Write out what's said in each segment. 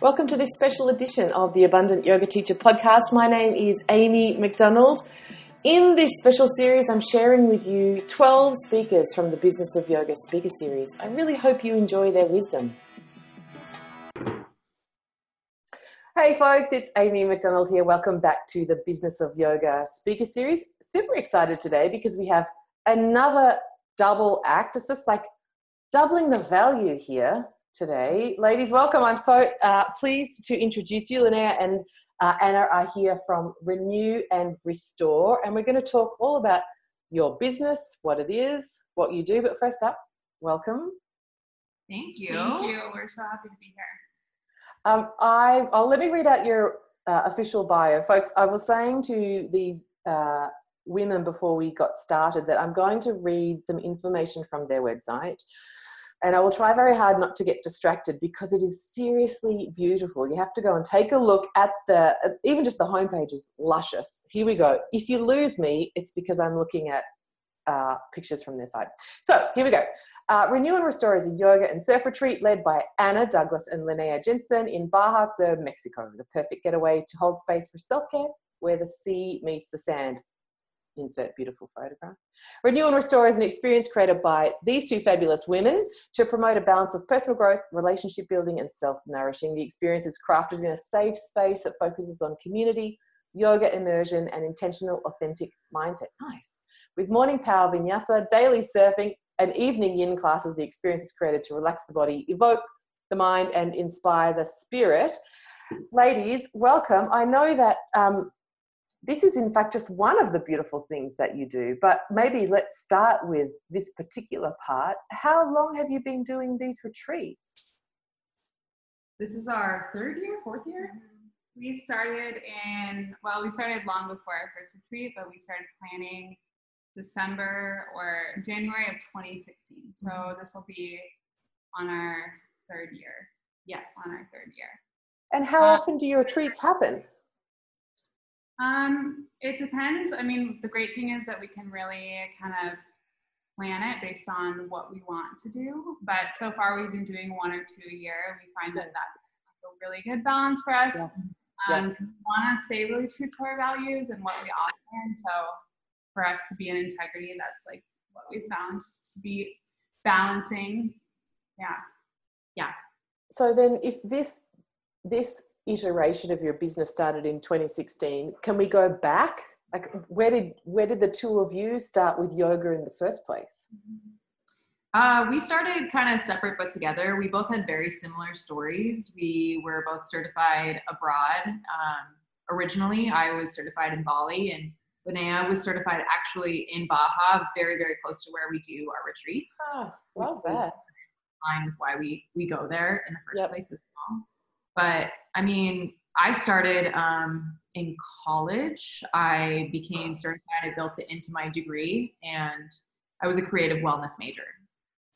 Welcome to this special edition of the Abundant Yoga Teacher podcast. My name is Amy McDonald. In this special series, I'm sharing with you 12 speakers from the Business of Yoga speaker series. I really hope you enjoy their wisdom. Hey folks, it's Amy McDonald here. Welcome back to the Business of Yoga speaker series. Super excited today because we have another double act. It's just like doubling the value here today. Ladies, welcome. I'm so uh, pleased to introduce you. Linnea and uh, Anna are here from Renew and Restore, and we're going to talk all about your business, what it is, what you do. But first up, welcome. Thank you. Thank you. We're so happy to be here. Um, I, will let me read out your uh, official bio, folks. I was saying to these uh, women before we got started that I'm going to read some information from their website and I will try very hard not to get distracted because it is seriously beautiful. You have to go and take a look at the, even just the homepage is luscious. Here we go. If you lose me, it's because I'm looking at uh, pictures from their side. So here we go. Uh, Renew and Restore is a yoga and surf retreat led by Anna Douglas and Linnea Jensen in Baja Sur, Mexico. The perfect getaway to hold space for self care where the sea meets the sand insert beautiful photograph. Renew and Restore is an experience created by these two fabulous women to promote a balance of personal growth, relationship building, and self nourishing. The experience is crafted in a safe space that focuses on community, yoga immersion, and intentional, authentic mindset. Nice. With morning power vinyasa, daily surfing, and evening yin classes, the experience is created to relax the body, evoke the mind, and inspire the spirit. Ladies, welcome. I know that um, this is in fact just one of the beautiful things that you do but maybe let's start with this particular part. How long have you been doing these retreats? This is our third year fourth year? We started in well we started long before our first retreat but we started planning december or january of 2016 so mm-hmm. this will be on our third year. Yes. On our third year. And how uh, often do your retreats happen um, it depends. I mean, the great thing is that we can really kind of plan it based on what we want to do. But so far, we've been doing one or two a year. We find that that's a really good balance for us because yeah. um, yeah. we want to stay really true to our values and what we offer. And so, for us to be in integrity, that's like what we found to be balancing. Yeah. Yeah. So then, if this this iteration of your business started in 2016 can we go back like where did where did the two of you start with yoga in the first place uh, we started kind of separate but together we both had very similar stories we were both certified abroad um, originally i was certified in bali and Linnea was certified actually in Baja, very, very close to where we do our retreats. Oh, love that. Line with why we we go there in the first yep. place as well. But I mean, I started um, in college. I became certified. I built it into my degree, and I was a creative wellness major.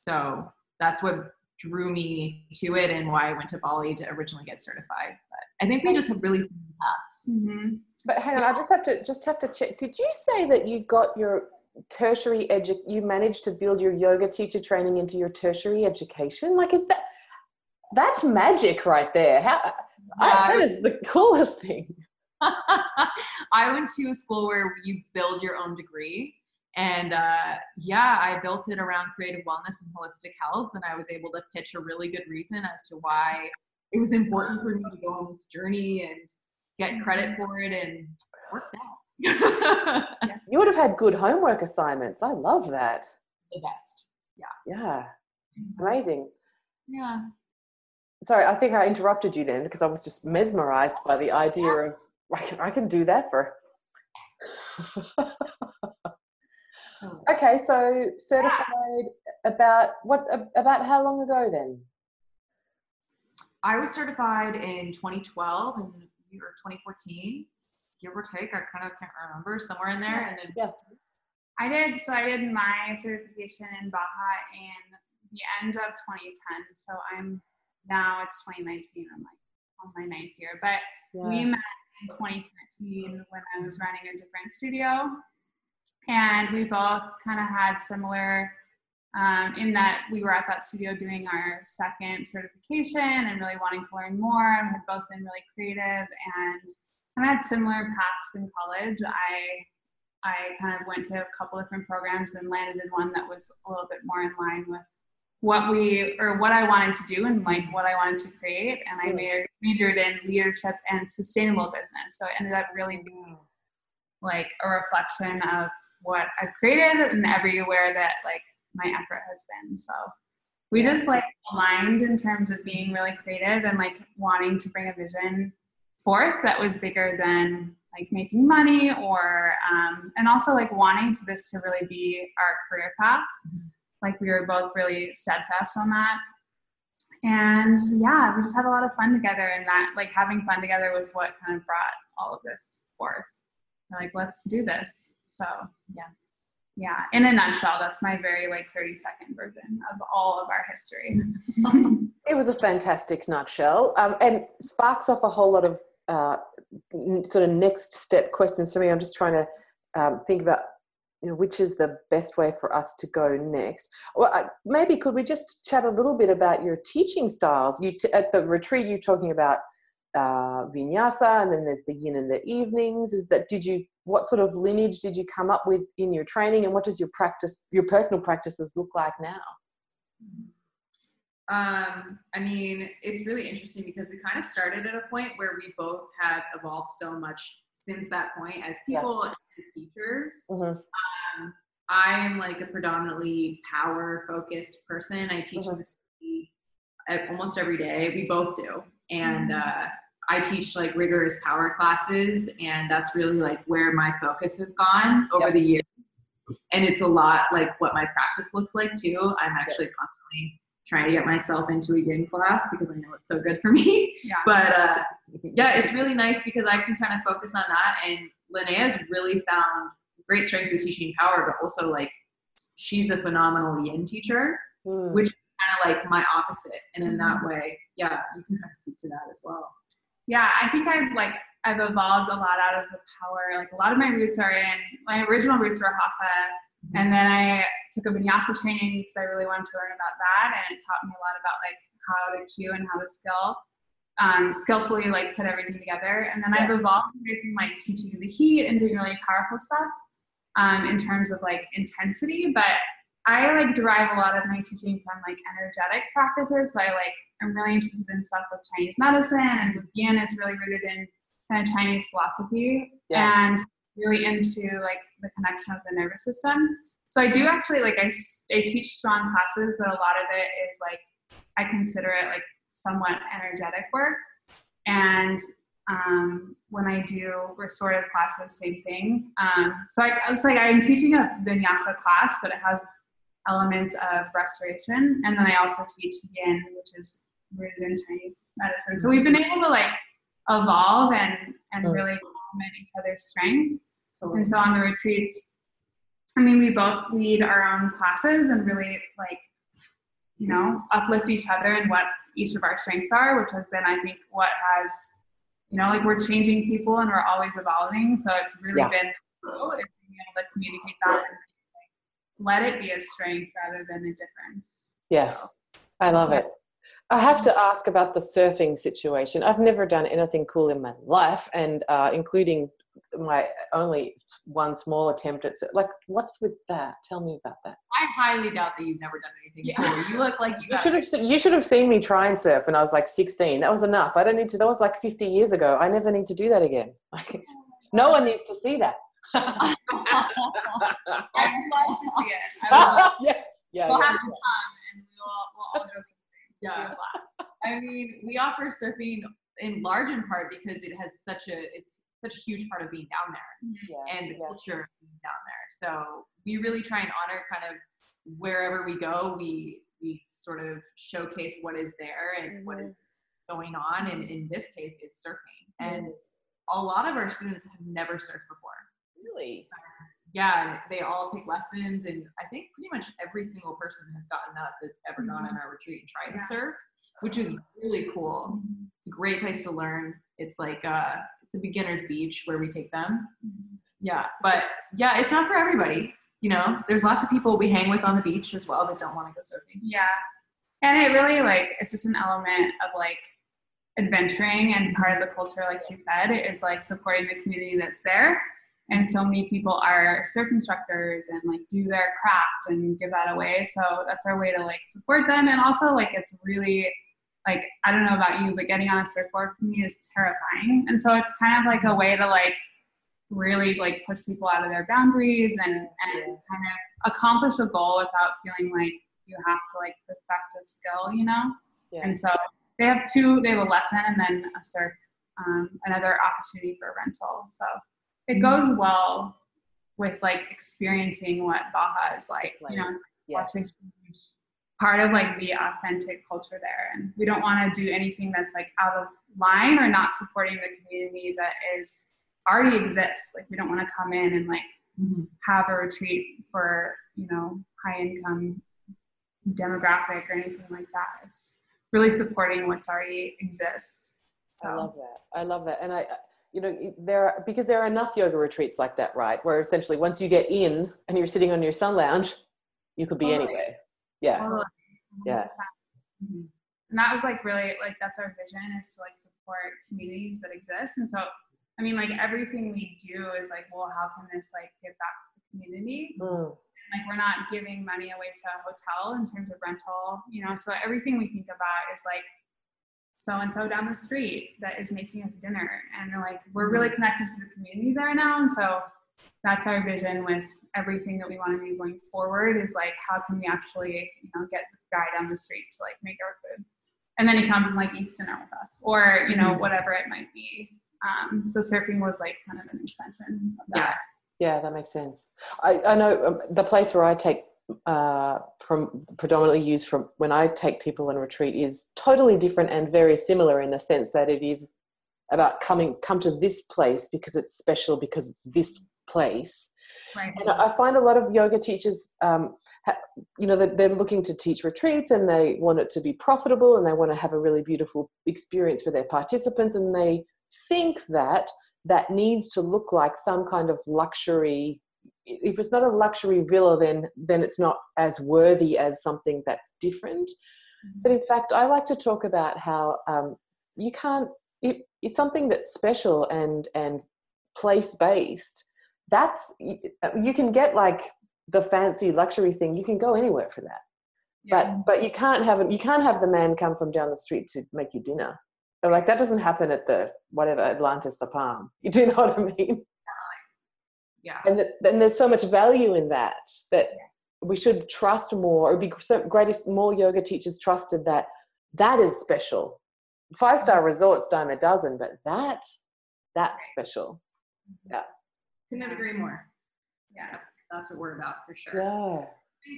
So that's what drew me to it and why I went to Bali to originally get certified. But I think we just have really similar paths. Mm-hmm. But hang on, I just have to just have to check. Did you say that you got your tertiary edu- you managed to build your yoga teacher training into your tertiary education? Like, is that that's magic right there. How, I, that is the coolest thing. I went to a school where you build your own degree. And uh, yeah, I built it around creative wellness and holistic health. And I was able to pitch a really good reason as to why it was important for me to go on this journey and get credit for it and work out. yes. You would have had good homework assignments. I love that. The best. Yeah. Yeah. Amazing. Yeah sorry, I think I interrupted you then because I was just mesmerized by the idea of I can, I can do that for. Hmm. okay, so certified about what about how long ago then? I was certified in 2012 and year 2014, give or take. I kind of can't remember somewhere in there. And then yeah, I did. So I did my certification in Baja in the end of 2010. So I'm now it's 2019. I'm like on my ninth year, but yeah. we met in 2013 when I was running a different studio, and we both kind of had similar um, in that we were at that studio doing our second certification and really wanting to learn more. and had both been really creative and kind of had similar paths in college. I I kind of went to a couple different programs and landed in one that was a little bit more in line with what we or what I wanted to do and like what I wanted to create. And I majored in leadership and sustainable business. So it ended up really being like a reflection of what I've created and everywhere that like my effort has been. So we just like aligned in terms of being really creative and like wanting to bring a vision forth that was bigger than like making money or um, and also like wanting to this to really be our career path like we were both really steadfast on that. And yeah we just had a lot of fun together and that like having fun together was what kind of brought all of this forth. We're like let's do this. So yeah. Yeah in a nutshell that's my very like 30 second version of all of our history. It was a fantastic nutshell. Um, and sparks off a whole lot of uh, sort of next step questions for me. I'm just trying to um, think about you know, which is the best way for us to go next. Well, I, maybe could we just chat a little bit about your teaching styles? You t- at the retreat, you're talking about uh, vinyasa, and then there's the yin and the evenings. Is that did you? What sort of lineage did you come up with in your training, and what does your practice, your personal practices, look like now? Um, I mean, it's really interesting because we kind of started at a point where we both have evolved so much since that point as people yeah. and as teachers. Mm-hmm. Um, I am like a predominantly power focused person. I teach mm-hmm. the almost every day. We both do. And mm-hmm. uh, I teach like rigorous power classes, and that's really like where my focus has gone over yep. the years. And it's a lot like what my practice looks like too. I'm actually yep. constantly trying to get myself into a yin class because I know it's so good for me. Yeah. But uh, yeah, it's really nice because I can kind of focus on that. And Linnea's really found great strength with teaching power, but also like she's a phenomenal yin teacher, mm. which is kind of like my opposite. And in that mm-hmm. way, yeah, you can kind of speak to that as well. Yeah, I think I've like I've evolved a lot out of the power. Like a lot of my roots are in my original roots were hatha and then I took a vinyasa training because I really wanted to learn about that, and it taught me a lot about like how to cue and how to skill, um, skillfully like put everything together. And then yeah. I've evolved from like teaching in the heat and doing really powerful stuff um, in terms of like intensity, but I like derive a lot of my teaching from like energetic practices. So I like I'm really interested in stuff with Chinese medicine and with Yin. It's really rooted in kind of Chinese philosophy yeah. and really into like the connection of the nervous system. So I do actually like I, I teach strong classes, but a lot of it is like I consider it like somewhat energetic work. And um, when I do restorative classes, same thing. Um, so I, it's like I'm teaching a vinyasa class, but it has elements of restoration. And then I also teach yin, which is rooted in Chinese medicine. So we've been able to like evolve and and mm. really complement each other's strengths. And so on the retreats, I mean, we both lead our own classes and really like, you know, uplift each other and what each of our strengths are, which has been, I think, what has, you know, like we're changing people and we're always evolving. So it's really yeah. been cool being able to communicate that and like, let it be a strength rather than a difference. Yes, so, I love it. I have to ask about the surfing situation. I've never done anything cool in my life, and uh, including my only one small attempt at like what's with that? Tell me about that. I highly doubt that you've never done anything yeah. cool you look like you, you should have you should have seen me try and surf when i was like 16 that was enough. I don't need to that was like 50 years ago. I never need to do that again. Like no one needs to see that. I would love to see it. I yeah. yeah we'll yeah, have to come and we'll, we'll all go yeah. I mean, we offer surfing in large in part because it has such a it's such a huge part of being down there yeah, and the yeah. culture being down there. So we really try and honor kind of wherever we go, we we sort of showcase what is there and mm-hmm. what is going on. And in this case, it's surfing. Mm-hmm. And a lot of our students have never surfed before. Really? Yeah, they all take lessons, and I think pretty much every single person has gotten up that's ever mm-hmm. gone on our retreat and tried yeah. to surf, which is really cool. Mm-hmm. It's a great place to learn. It's like uh, a beginner's beach where we take them. Mm-hmm. Yeah, but yeah, it's not for everybody. you know, there's lots of people we hang with on the beach as well that don't want to go surfing. Yeah. And it really like it's just an element of like adventuring and part of the culture, like you said, is like supporting the community that's there. And so many people are surf instructors and like do their craft and give that away. So that's our way to like support them. And also like it's really like I don't know about you, but getting on a surfboard for me is terrifying. And so it's kind of like a way to like really like push people out of their boundaries and, and kind of accomplish a goal without feeling like you have to like perfect a skill, you know? Yeah. And so they have two, they have a lesson and then a surf, um, another opportunity for rental. So it mm-hmm. goes well with like experiencing what Baja is like, you know, yes. Part of like the authentic culture there. And we don't want to do anything that's like out of line or not supporting the community that is already exists. Like we don't want to come in and like mm-hmm. have a retreat for, you know, high income demographic or anything like that. It's really supporting what's already exists. So. I love that. I love that. And I, you know, there are, because there are enough yoga retreats like that, right? Where essentially once you get in and you're sitting on your sun lounge, you could be totally. anywhere. Yeah. Totally. Yeah. Mm-hmm. And that was like really like that's our vision is to like support communities that exist. And so I mean like everything we do is like, well, how can this like give back to the community? Mm. Like we're not giving money away to a hotel in terms of rental, you know. So everything we think about is like so and so down the street that is making us dinner, and like we're really mm-hmm. connected to the community there now. And so that's our vision with everything that we want to do going forward is like how can we actually you know get the guy down the street to like make our food and then he comes and like eats dinner with us or you know mm-hmm. whatever it might be um, so surfing was like kind of an extension of that yeah yeah, that makes sense. I, I know um, the place where I take uh, from predominantly used from when I take people on retreat is totally different and very similar in the sense that it is about coming come to this place because it's special because it's this place. Right. And I find a lot of yoga teachers, um, ha, you know, they're, they're looking to teach retreats and they want it to be profitable and they want to have a really beautiful experience for their participants and they think that that needs to look like some kind of luxury if it's not a luxury villa then then it's not as worthy as something that's different mm-hmm. but in fact i like to talk about how um, you can't it, it's something that's special and and place based that's you can get like the fancy luxury thing you can go anywhere for that yeah. but but you can't have you can't have the man come from down the street to make you dinner like that doesn't happen at the whatever Atlantis the Palm. You do know what I mean? Yeah. And then there's so much value in that that we should trust more. It would be so great if more yoga teachers trusted that that is special. Five star mm-hmm. resorts dime a dozen, but that that's special. Mm-hmm. Yeah. Couldn't agree more. Yeah, that's what we're about for sure. Yeah.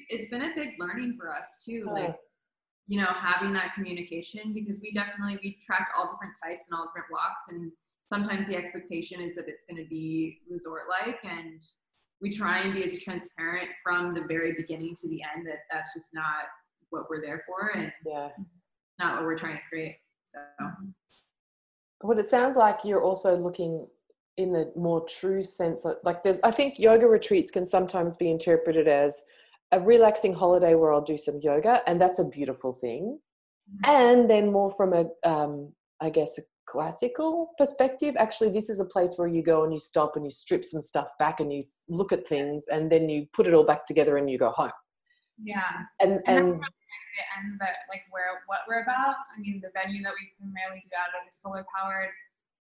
It's been a big learning for us too. Oh. Like you know having that communication because we definitely we track all different types and all different walks and sometimes the expectation is that it's going to be resort like and we try and be as transparent from the very beginning to the end that that's just not what we're there for and yeah not what we're trying to create so what it sounds like you're also looking in the more true sense of, like there's i think yoga retreats can sometimes be interpreted as a relaxing holiday where I'll do some yoga, and that's a beautiful thing. Mm-hmm. And then more from a, um, I guess, a classical perspective, actually, this is a place where you go and you stop and you strip some stuff back and you look at things, and then you put it all back together and you go home. Yeah, and and. and and that like where what we're about. I mean, the venue that we primarily do out of is solar powered.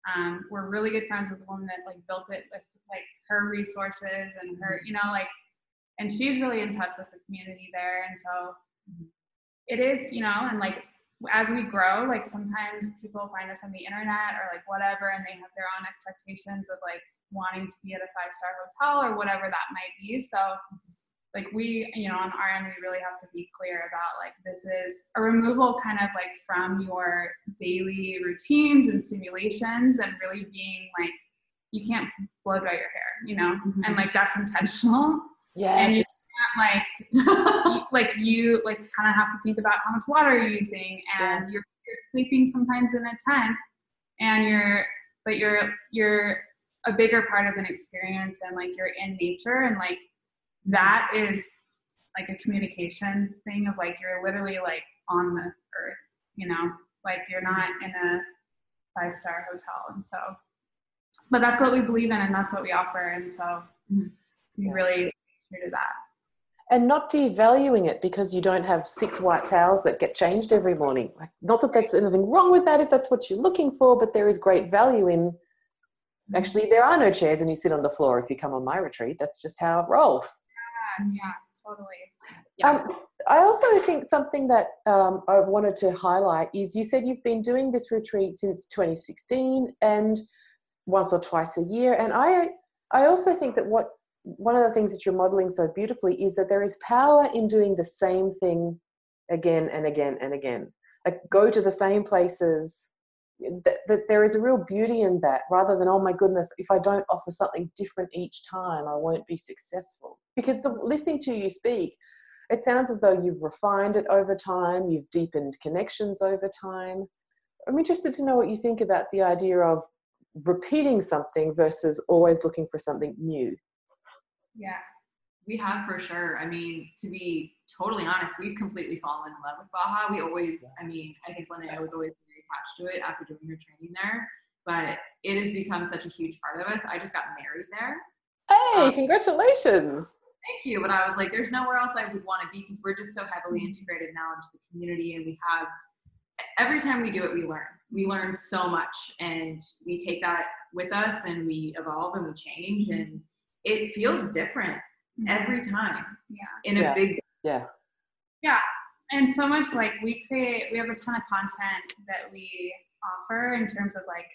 Um, we're really good friends with the woman that like built it with like her resources and her, mm-hmm. you know, like and she's really in touch with the community there. And so mm-hmm. it is you know and like as we grow like sometimes people find us on the internet or like whatever and they have their own expectations of like wanting to be at a five star hotel or whatever that might be. So mm-hmm. Like we you know on our end we really have to be clear about like this is a removal kind of like from your daily routines and simulations and really being like you can't blow dry your hair you know mm-hmm. and like that's intentional Yes. And you can't like like you like kind of have to think about how much water you're using and yeah. you're, you're sleeping sometimes in a tent and you're but you're you're a bigger part of an experience and like you're in nature and like that is like a communication thing of like you're literally like on the earth, you know, like you're not in a five star hotel. And so, but that's what we believe in and that's what we offer. And so we Yeah. really true to that. and not devaluing it because you don't have six white towels that get changed every morning. Like, not that there's anything wrong with that if that's what you're looking for, but there is great value in. Mm-hmm. Actually, there are no chairs, and you sit on the floor if you come on my retreat. That's just how it rolls. Yeah, yeah, totally. Yeah. Um, I also think something that um, I wanted to highlight is you said you've been doing this retreat since 2016 and once or twice a year. And I, I also think that what one of the things that you're modeling so beautifully is that there is power in doing the same thing again and again and again. Like go to the same places. That, that there is a real beauty in that rather than, oh my goodness, if I don't offer something different each time, I won't be successful. Because the, listening to you speak, it sounds as though you've refined it over time, you've deepened connections over time. I'm interested to know what you think about the idea of repeating something versus always looking for something new. Yeah. We have for sure. I mean, to be totally honest, we've completely fallen in love with Baja. We always, I mean, I think Linnea was always very attached to it after doing her training there, but it has become such a huge part of us. I just got married there. Hey, Um, congratulations! Thank you. But I was like, there's nowhere else I would want to be because we're just so heavily mm-hmm. integrated now into the community and we have every time we do it, we learn. We learn so much and we take that with us and we evolve and we change mm-hmm. and it feels different mm-hmm. every time Yeah. in a Yeah. big Yeah, Yeah. and so much like we create we have a ton of content that we offer in terms of like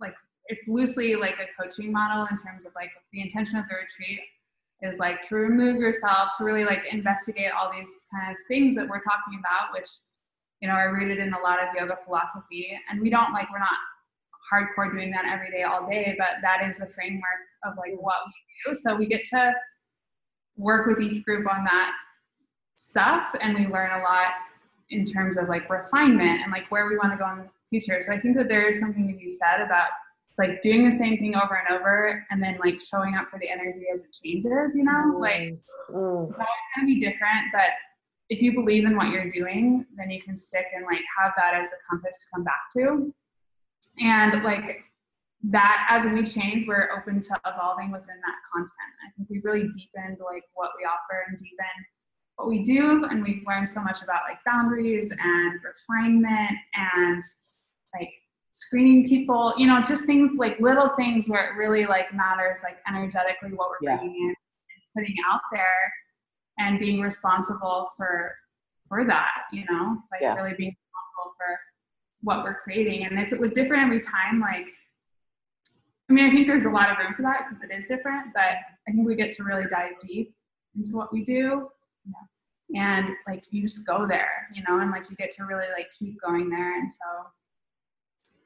like it's loosely like a coaching model in terms of like the intention of the retreat is like to remove yourself to really like investigate all these kind of things that we're talking about which you know are rooted in a lot of yoga philosophy. And we don't like we're not hardcore doing that every day all day but that is the framework of like mm-hmm. what we do. So we get to work with each group on that stuff and we learn a lot in terms of like refinement and like where we want to go in the future. So i think that there is something to be said about like doing the same thing over and over and then like showing up for the energy as it changes you know? Like Mm, it's always going to be different but if you believe in what you're doing then you can stick and like have that as a compass to come back to. And like that as we change we're open to evolving within that content i think we've really deepened like what we offer and deepened what we do and we've learned so much about like boundaries and refinement and like screening people you know it's just things like little things where it really like matters like energetically what we're Yeah. bringing in and putting out there and being responsible for for that you know like Yeah. really being responsible for what we're creating and if it was different every time like i mean i think there's a lot of room for that because it is different but i think we get to really dive deep into what we do Yeah. and like you just go there you know and like you get to really like keep going there and so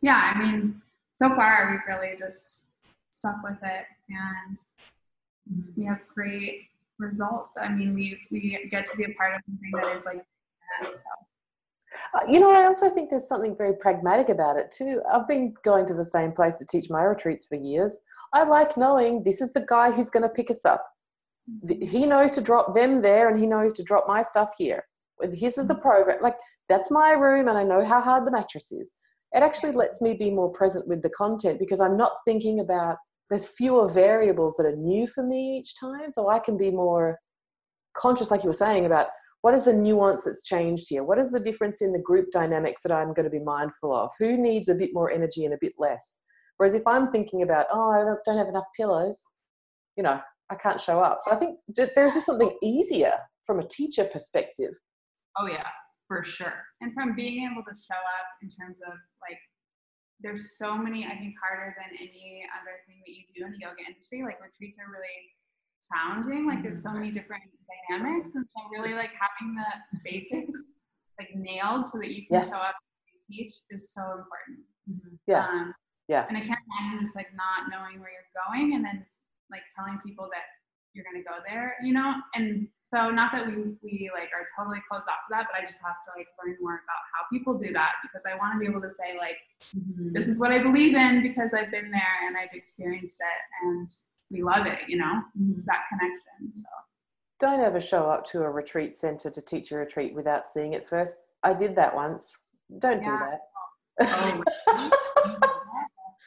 yeah i mean so far we've really just stuck with it and mm-hmm. we have great results i mean we we get to be a part of something that is like this, so. Uh, You know, I also think there's something very pragmatic about it too. I've been going to the same place to teach my retreats for years. I like knowing this is the guy who's going to pick us up. He knows to drop them there and he knows to drop my stuff here. This is the program. Like, that's my room and I know how hard the mattress is. It actually lets me be more present with the content because I'm not thinking about, there's fewer variables that are new for me each time. So I can be more conscious, like you were saying, about what is the nuance that's changed here? What is the difference in the group dynamics that I'm going to be mindful of? Who needs a bit more energy and a bit less? Whereas if I'm thinking about, oh, I don't, have enough pillows, you know, I can't show up. So I think there's just something easier from a teacher perspective. oh yeah, for sure. and from being able to show up in terms of like there's so many i think harder than any other thing that you do in the yoga industry like retreats are really challenging like there's so many different dynamics and so really like having the basics like nailed so that you can Yes. show up and teach is so important Yeah. um, Yeah. and i can't imagine just like not knowing where you're going and then like telling people that you're going to go there you know and so not that we we like are totally closed off to that but i just have to like learn more about how people do that because i want to be able to say like Mm-hmm. this is what i believe in because i've been there and i've experienced it and we love it, you know, mm-hmm. it's that connection. So don't ever show up to a retreat center to teach a retreat without seeing it first. I did that once. Don't yeah. do that. Oh,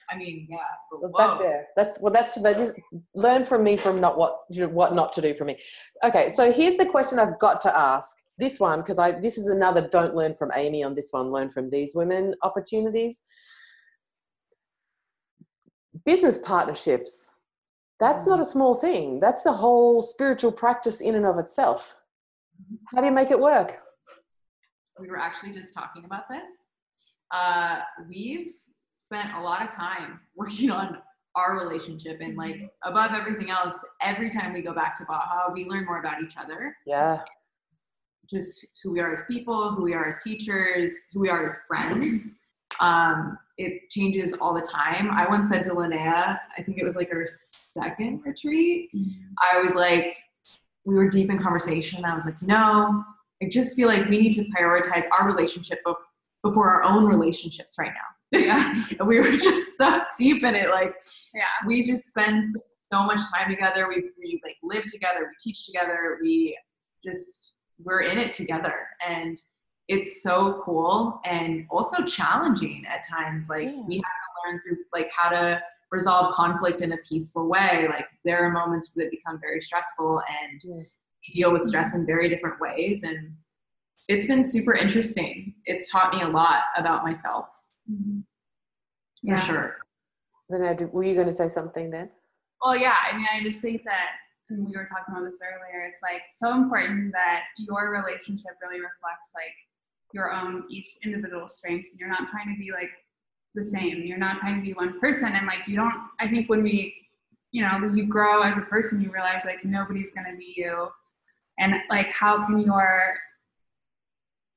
I mean, yeah. Was back there. That's well. That's that is learn from me from not what what not to do for me. Okay, so here's the question I've got to ask. This one because I this is another don't learn from Amy on this one. Learn from these women opportunities. Business partnerships. That's not a small thing. That's a whole spiritual practice in and of itself. How do you make it work? We were actually just talking about this. Uh, we've spent a lot of time working on our relationship and like mm-hmm. above everything else every time we go back to baja we learn more about each other yeah just who we are as people who we are as teachers who we are as friends um, it changes all the time i once said to linnea i think it was like our second retreat i was like we were deep in conversation i was like you know i just feel like we need to prioritize our relationship before our own relationships right now yeah. we were just so deep in it. Like, yeah, we just spend so much time together. We, we like live together. We teach together. We just, we're in it together. And it's so cool and also challenging at times. Like yeah. we have to learn through like how to resolve conflict in a peaceful way. Like there are moments that become very stressful and yeah. deal with stress in very different ways. And it's been super interesting. It's taught me a lot about myself. Mm-hmm. Yeah. For sure. Then I were you going to say something then? Well, yeah. I mean, I just think that and we were talking about this earlier. It's like so important that your relationship really reflects like your own each individual strengths, and you're not trying to be like the same. You're not trying to be one person, and like you don't. I think when we, you know, you grow as a person, you realize like nobody's gonna be you, and like how can your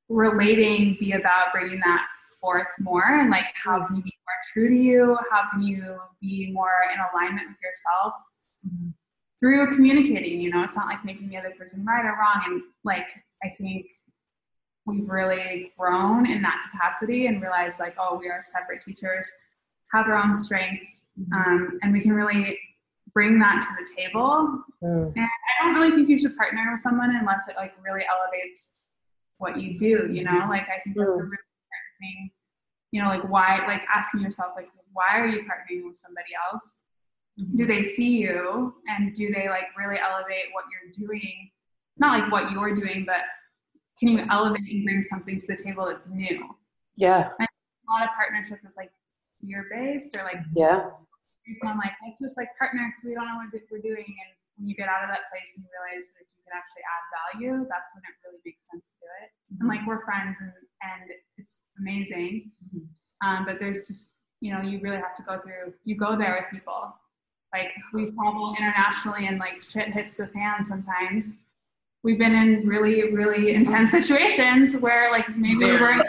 relating be about bringing that forth more and like how can you be more true to you how can you be more in alignment with yourself mm-hmm. through communicating you know it's not like making the other person right or wrong and like i think we've really grown in that capacity and realized like oh we are separate teachers have our own strengths mm-hmm. um, and we can really bring that to the table mm. and i don't really think you should partner with someone unless it like really elevates what you do you know like i think that's mm. a really important thing you know like why like asking yourself like why are you partnering with somebody else mm-hmm. do they see you and do they like really elevate what you're doing not like what you're doing but can you elevate and bring something to the table that's new yeah and a lot of partnerships is like fear based or like yeah based on like let's just like partner because we don't know what we're doing and when you get out of that place and you realize that you can actually add value, that's when it really makes sense to do it. Mm-hmm. And like we're friends and and it's amazing. Mm-hmm. Um, but there's just you know you really have to go through. You go there with people. Like we travel internationally and like shit hits the fan sometimes. We've been in really really intense situations where like maybe we weren't.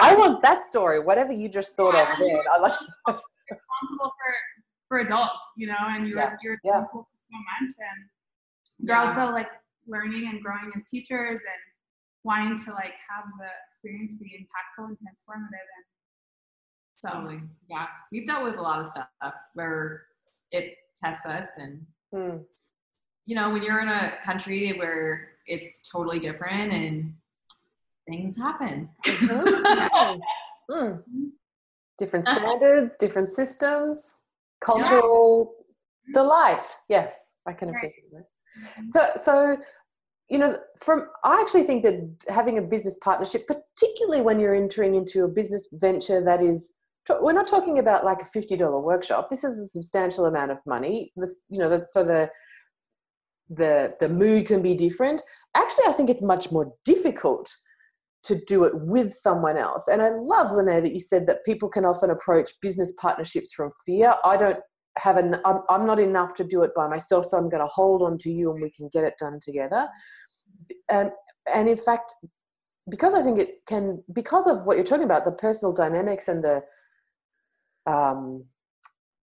I want that story. Whatever you just thought yeah. of there. I like. responsible for for adults, you know, and you're, yeah. you're responsible much and you're also like learning and growing as teachers and wanting to like have the experience be impactful and transformative and so totally. yeah we've dealt with a lot of stuff where it tests us and hmm. You know when you're in a country where it's totally different and things happen. Mm-hmm. mm. different standards different systems cultural delight. Yes i can appreciate that. Mm-hmm. so so you know from i actually think that having a business partnership particularly when you're entering into a business venture that is we're not talking about like a $50 workshop. This is a substantial amount of money. This you know that so the the the mood can be different. Actually i think it's much more difficult to do it with someone else. And i love Linnea that you said that people can often approach business partnerships from fear. I don't have an I'm, I'm not enough to do it by myself so i'm going to hold on to you and we can get it done together. And and in fact because i think it can because of what you're talking about the personal dynamics and the um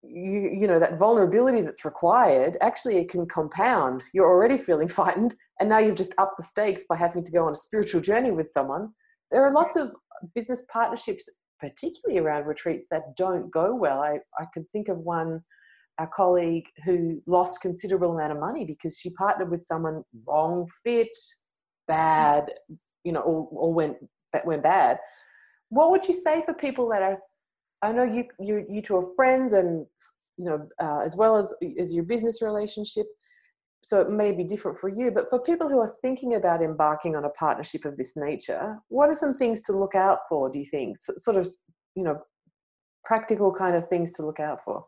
you you know that vulnerability that's required actually it can compound you're already feeling frightened and now you've just upped the stakes by having to go on a spiritual journey with someone there are lots of business partnerships particularly around retreats that don't go well. I, I could think of one our colleague who lost considerable amount of money because she partnered with someone wrong fit, bad, you know, all, all went that went bad. What would you say for people that are? I know you you you two are friends, and you know, uh, as well as as your business relationship. So it may be different for you, but for people who are thinking about embarking on a partnership of this nature, what are some things to look out for? Do you think, S- sort of, you know, practical kind of things to look out for?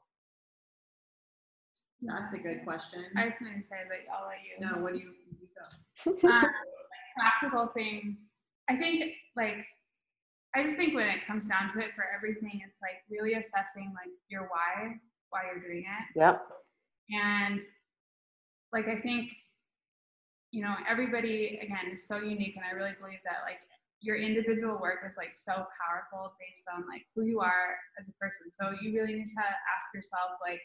That's a good question. I was going to say, but I'll let you. No, what do you, you go? um, practical things. I think like I just think when it comes down to it for everything, it's like really assessing like your why, why you're doing it. Yep. And like I think, you know, everybody again is so unique and I really believe that like your individual work is like so powerful based on like who you are as a person. So you really need to ask yourself like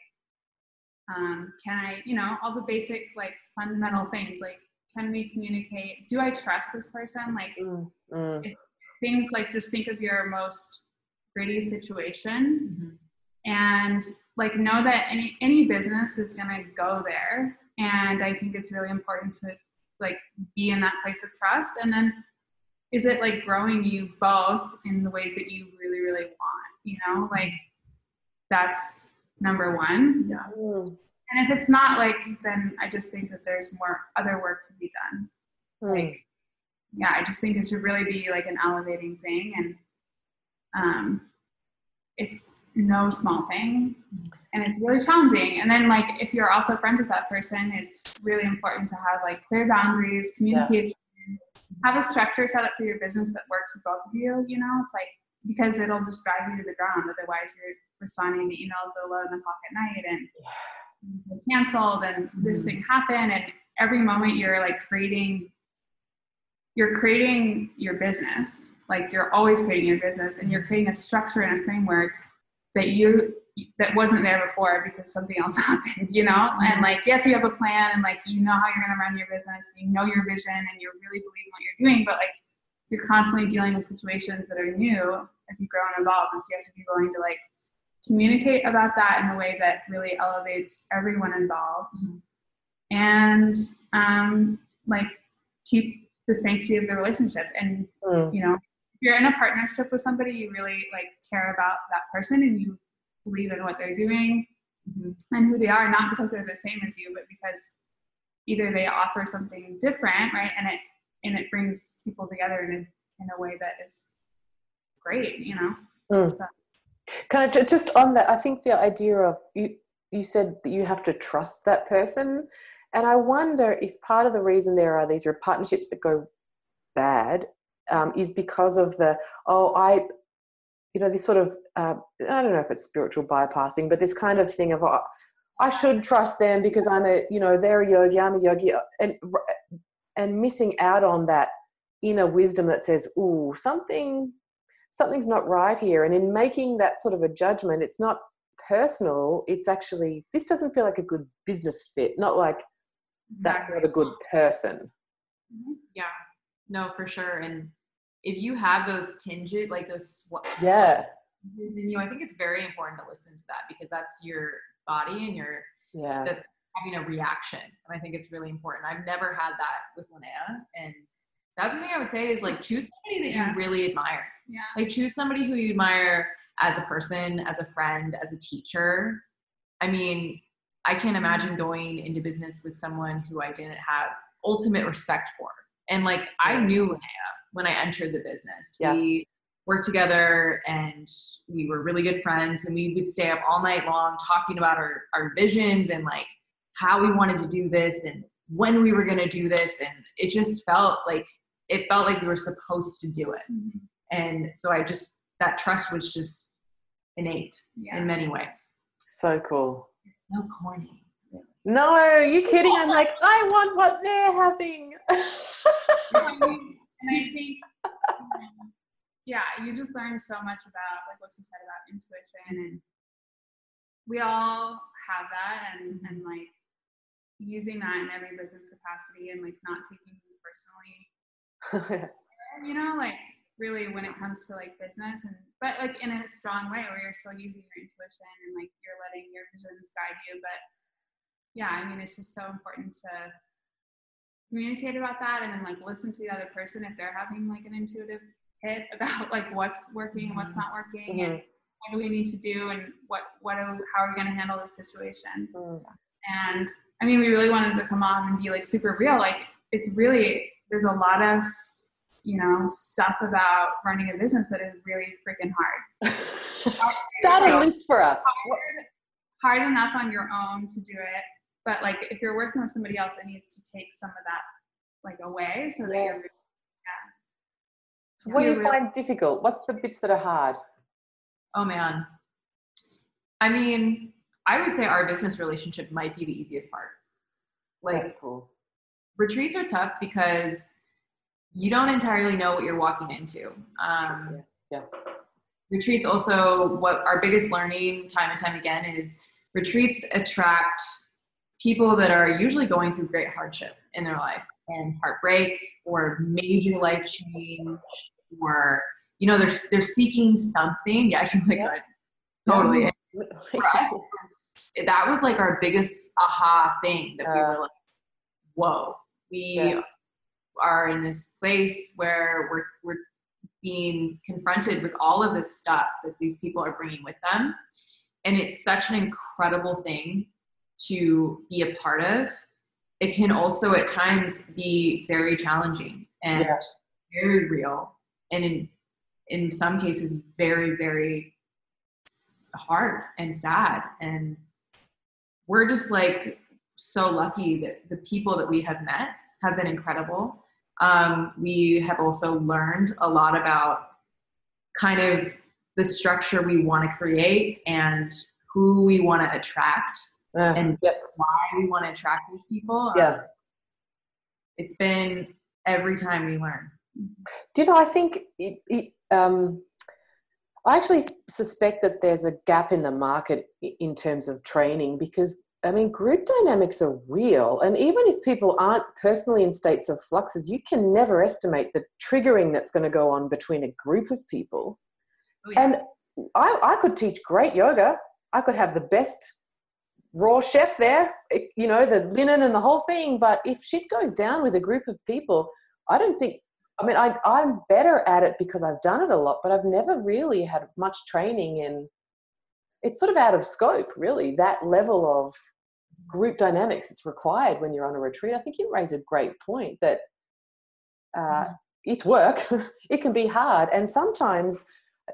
um, can I, you know, all the basic like fundamental things like can we communicate? Do I trust this person? Like Mm, mm, things like just think of your most gritty situation Mhm. and like know that any any business is going to go there. And i think it's really important to like be in that place of trust. And then is it like growing you both in the ways that you really really want you know? Like that's number one. Mm, and if it's not like then i just think that there's more other work to be done. Mm. like yeah i just think it should really be like an elevating thing and um it's no small thing. And it's really challenging. And then like if you're also friends with that person it's really important to have like clear boundaries communication have a structure set up for your business that works for both of you you know? It's like because it'll just drive you to the ground. Otherwise you're responding to emails at 11 o'clock at night and canceled and this thing happened and every moment you're like creating you're creating your business. Like you're always creating your business and you're creating a structure and a framework that you that wasn't there before because something else happened you know? And like yes you have a plan and like you know how you're going to run your business you know your vision and you really believe what you're doing but like you're constantly dealing with situations that are new as you grow and evolve and so you have to be willing to like communicate about that in a way that really elevates everyone involved. And um, like keep the sanctity of the relationship and Mm. you know if you're in a partnership with somebody you really like care about that person and you believe in what they're doing Mhm. and who they are not because they're the same as you but because either they offer something different right and it and it brings people together in a, in a way that is great you know Mm. so, Kind of just on that, I think the idea of you, you said that you have to trust that person. And I wonder if part of the reason there are these partnerships that go bad um, is because of the, oh, I, you know, this sort of, uh, I don't know if it's spiritual bypassing, but this kind of thing of, oh, I should trust them because I'm a, you know, they're a yogi, I'm a yogi, and and missing out on that inner wisdom that says, "Ooh, something, something's not right here." And in making that sort of a judgment, it's not personal. It's actually this doesn't feel like a good business fit. Not like that's not a good person. Mm-hmm. Yeah, no, for sure. And if you have those tinges, like those, sw- Yeah, in you, I think it's very important to listen to that because that's your body and your yeah, that's having a reaction. And I think it's really important. I've never had that with Linnea. And that's the thing I would say is like choose somebody that Yeah. you really admire. yeah Like choose somebody who you admire as a person, as a friend, as a teacher. I mean, I can't imagine going into business with someone who I didn't have ultimate respect for. And like I knew Linnea when I entered the business. Yeah. We worked together and we were really good friends and we would stay up all night long talking about our, our visions and like how we wanted to do this and when we were gonna do this. And it just felt like it felt like we were supposed to do it Mhm. and so i just that trust was just innate yeah in many ways so cool. So corny No, you kidding? I'm like, I want what they're having. And I think, um, yeah, you just learn so much about like what you said about intuition, and we all have that, and and like using that in every business capacity, and like not taking things personally. You know, like really when it comes to like business and but like in a strong way where you're still using your intuition and like you're letting your visions guide you but yeah i mean it's just so important to communicate about that and then like listen to the other person if they're having like an intuitive hit about like what's working and what's not working mm-hmm. and what do we need to do and what what are, how are we going to handle this situation mm-hmm. and i mean we really wanted to come on and be like super real like it's really there's a lot of you know stuff about running a business that is really freaking hard. Start a list for us. Hard, hard enough on your own to do it but like if you're working with somebody else it needs to take some of that like away so that yes. you're yeah. what do you find difficult? What's the bits that are hard? Oh man. I mean i would say our business relationship might be the easiest part. Like That's cool. retreats are tough because you don't entirely know what you're walking into. Um, yeah. yeah. Retreats also, what our biggest learning time and time again is retreats attract people that are usually going through great hardship in their life and heartbreak or major life change or you know they're they're seeking something yeah like totally us, that was like our biggest aha thing that uh, we were like whoa we yeah. Are in this place where we're, we're being confronted with all of this stuff that these people are bringing with them. And it's such an incredible thing to be a part of. It can also at times be very challenging and yeah. very real. And in, in some cases, very, very hard and sad. And we're just like so lucky that the people that we have met have been incredible. Um, we have also learned a lot about kind of the structure we want to create and who we want to attract and why we want to attract these people. Yeah. Um, it's been every time we learn. Do you know, I think it, it, um, I actually suspect that there's a gap in the market in terms of training because I mean, group dynamics are real. And even if people aren't personally in states of fluxes, you can never estimate the triggering that's going to go on between a group of people. Oh, yeah. And I, I could teach great yoga. I could have the best raw chef there, eh, you know, the linen and the whole thing. But if shit goes down with a group of people, I don't think, I mean, I, I'm better at it because I've done it a lot, but I've never really had much training in it's sort of out of scope, really, that level of group dynamics it's required when you're on a retreat. I think you raise a great point that uh, mm-hmm. it's work, it can be hard. And sometimes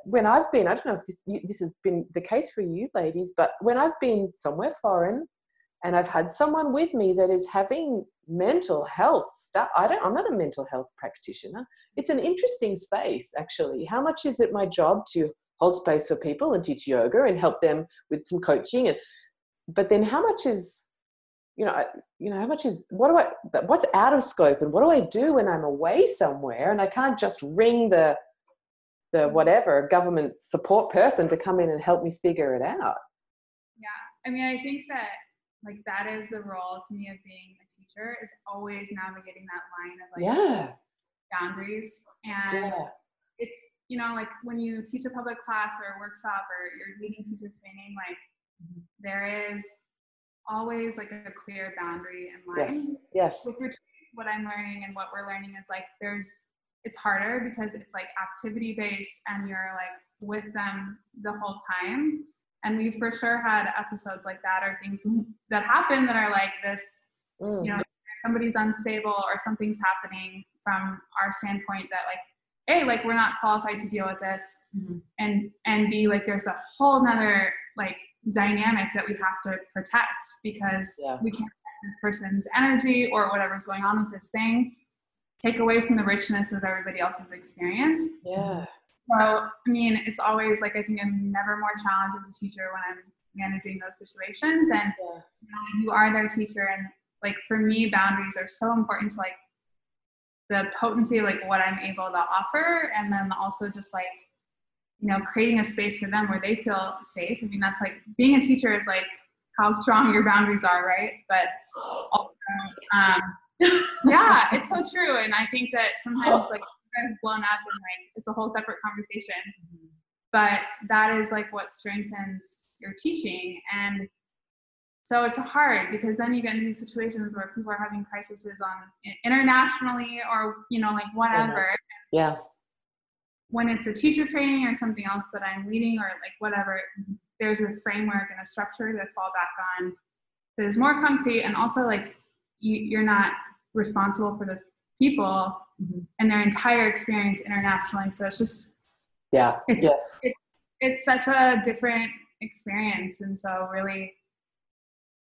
when I've been, I don't know if this, this has been the case for you ladies, but when I've been somewhere foreign and I've had someone with me that is having mental health stuff. I don't, I'm not a mental health practitioner. It's an interesting space, actually. How much is it my job to hold space for people and teach yoga and help them with some coaching and but then how much is you know you know how much is what do i what's out of scope and what do i do when i'm away somewhere and i can't just ring the the whatever government support person to come in and help me figure it out yeah i mean i think that like that is the role to me of being a teacher is always navigating that line of like yeah boundaries and yeah. it's you know like when you teach a public class or a workshop or you're leading teacher training like mm-hmm. there is always like a clear boundary in mind. Yes. Yes. With what I'm learning and what we're learning is like there's it's harder because it's like activity based and you're like with them the whole time. And we for sure had episodes like that or things that happen that are like this, mm. you know, somebody's unstable or something's happening from our standpoint that like hey like we're not qualified to deal with this mm-hmm. and and b like there's a whole nother like dynamic that we have to protect because yeah. we can't this person's energy or whatever's going on with this thing take away from the richness of everybody else's experience. Yeah. So, I mean, it's always like I think I'm never more challenged as a teacher when I'm managing those situations. And yeah. you, know, you are their teacher. And like for me, boundaries are so important to like the potency of like what I'm able to offer. And then also just like you know, creating a space for them where they feel safe. I mean, that's like being a teacher is like how strong your boundaries are, right? But also, um, yeah, it's so true. And I think that sometimes like is blown up and like it's a whole separate conversation. Mm-hmm. But that is like what strengthens your teaching. And so it's hard because then you get into these situations where people are having crises on internationally or you know like whatever. Yeah. When it's a teacher training or something else that I'm leading or like whatever, there's a framework and a structure to fall back on that is more concrete and also like you, you're not responsible for those people mm-hmm. and their entire experience internationally. So it's just yeah, it's, yes, it, it's such a different experience, and so really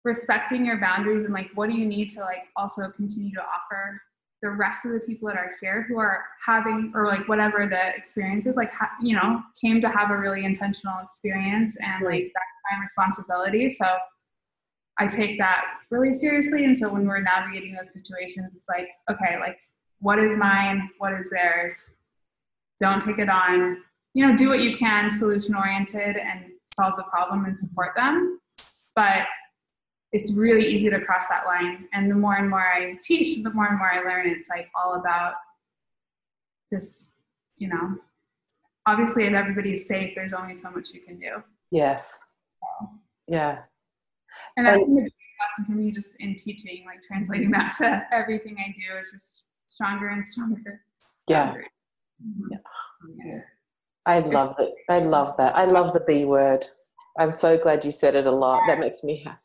respecting your boundaries and like what do you need to like also continue to offer the rest of the people that are here who are having or like whatever the experience is like ha- you know came to have a really intentional experience and like that's my responsibility. So i take that really seriously. And so when we're navigating those situations it's like okay like what is mine? What is theirs? Don't take it on. You know do what you can solution oriented and solve the problem and support them. But it's really easy to cross that line and the more and more i teach the more and more i learn it's like all about just you know obviously if everybody's safe there's only so much you can do yes yeah and that's and, a big lesson for me just in teaching like translating that to everything i do is just stronger and stronger yeah mm-hmm. yeah. I love it. I love that. I love the B word. I'm so glad you said it a lot. That makes me happy.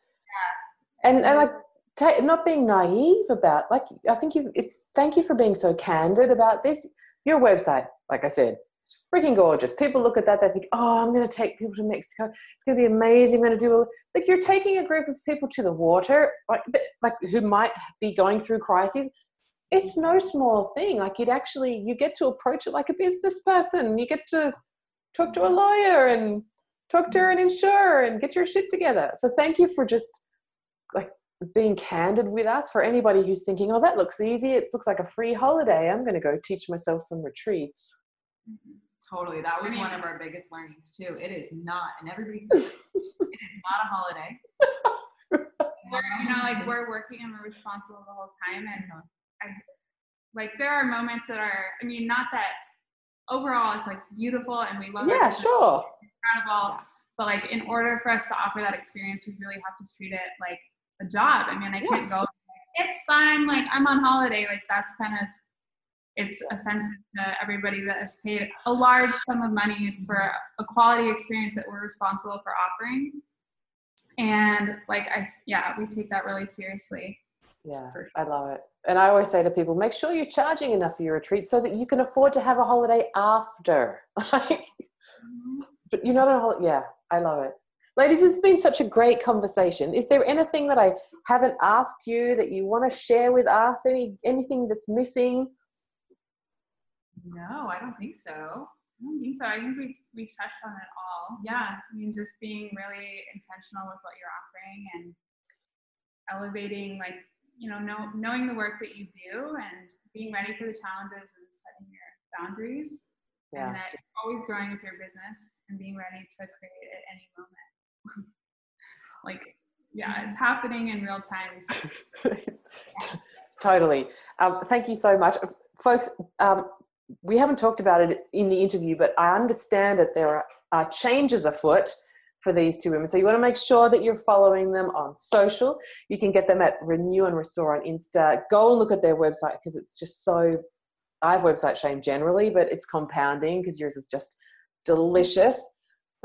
And and like ta- not being naive about like I think you it's thank you for being so candid about this. Your website, like I said, it's freaking gorgeous. People look at that, they think, oh, I'm going to take people to Mexico. It's going to be amazing. I'm going to do a, like you're taking a group of people to the water, like like who might be going through crises it's no small thing. Like it actually, you get to approach it like a business person. You get to talk to a lawyer and talk to an insurer and get your shit together. So thank you for just like being candid with us. For anybody who's thinking, oh, that looks easy. It looks like a free holiday. I'm going to go teach myself some retreats. Mm-hmm. Totally. That was one of our biggest learnings too. It is not, and everybody says it is not a holiday. we're, you know, like we're working and we're responsible the whole time. And I like there are moments that are I mean not that overall it's like beautiful and we love it. yeah, it. sure. Incredible. Yeah. But like in order for us to offer that experience, we really have to treat it like a job. I mean, I can't yeah. go, it's fine, like I'm on holiday. Like that's kind of it's offensive to everybody that has paid a large sum of money for a quality experience that we're responsible for offering. And like I yeah, we take that really seriously. Yeah, sure. I love it. And I always say to people, make sure you're charging enough for your retreat so that you can afford to have a holiday after. mm-hmm. But you're not on holiday. Yeah, I love it. Ladies, this has been such a great conversation. Is there anything that I haven't asked you that you want to share with us? Any anything that's missing? No, I don't think so. I don't think so. I think we we touched on it all. Yeah, I mean, just being really intentional with what you're offering and elevating like you know, know, knowing the work that you do and being ready for the challenges and setting your boundaries. Yeah. And that you're always growing with your business and being ready to create at any moment. like, yeah, it's happening in real time. So. totally. Um, thank you so much. Folks, um, we haven't talked about it in the interview, but I understand that there are, are changes afoot for these two women. So you want to make sure that you're following them on social. You can get them at Renew and Restore on Insta. Go and look at their website because it's just so. I have website shame generally, but it's compounding because yours is just delicious.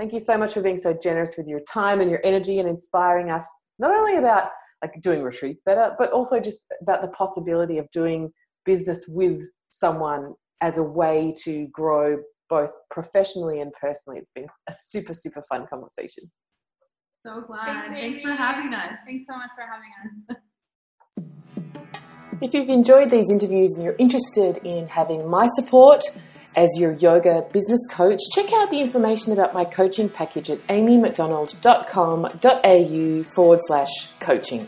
Thank you so much for being so generous with your time and your energy and inspiring us not only about like doing retreats better, but also just about the possibility of doing business with someone as a way to grow both professionally and personally. It's been a super, super fun conversation. So glad. Thanks, Thanks for having us. Thanks so much for having us. If you've enjoyed these interviews and you're interested in having my support as your yoga business coach, check out the information about my coaching package at amymcdonald.com.au forward slash coaching.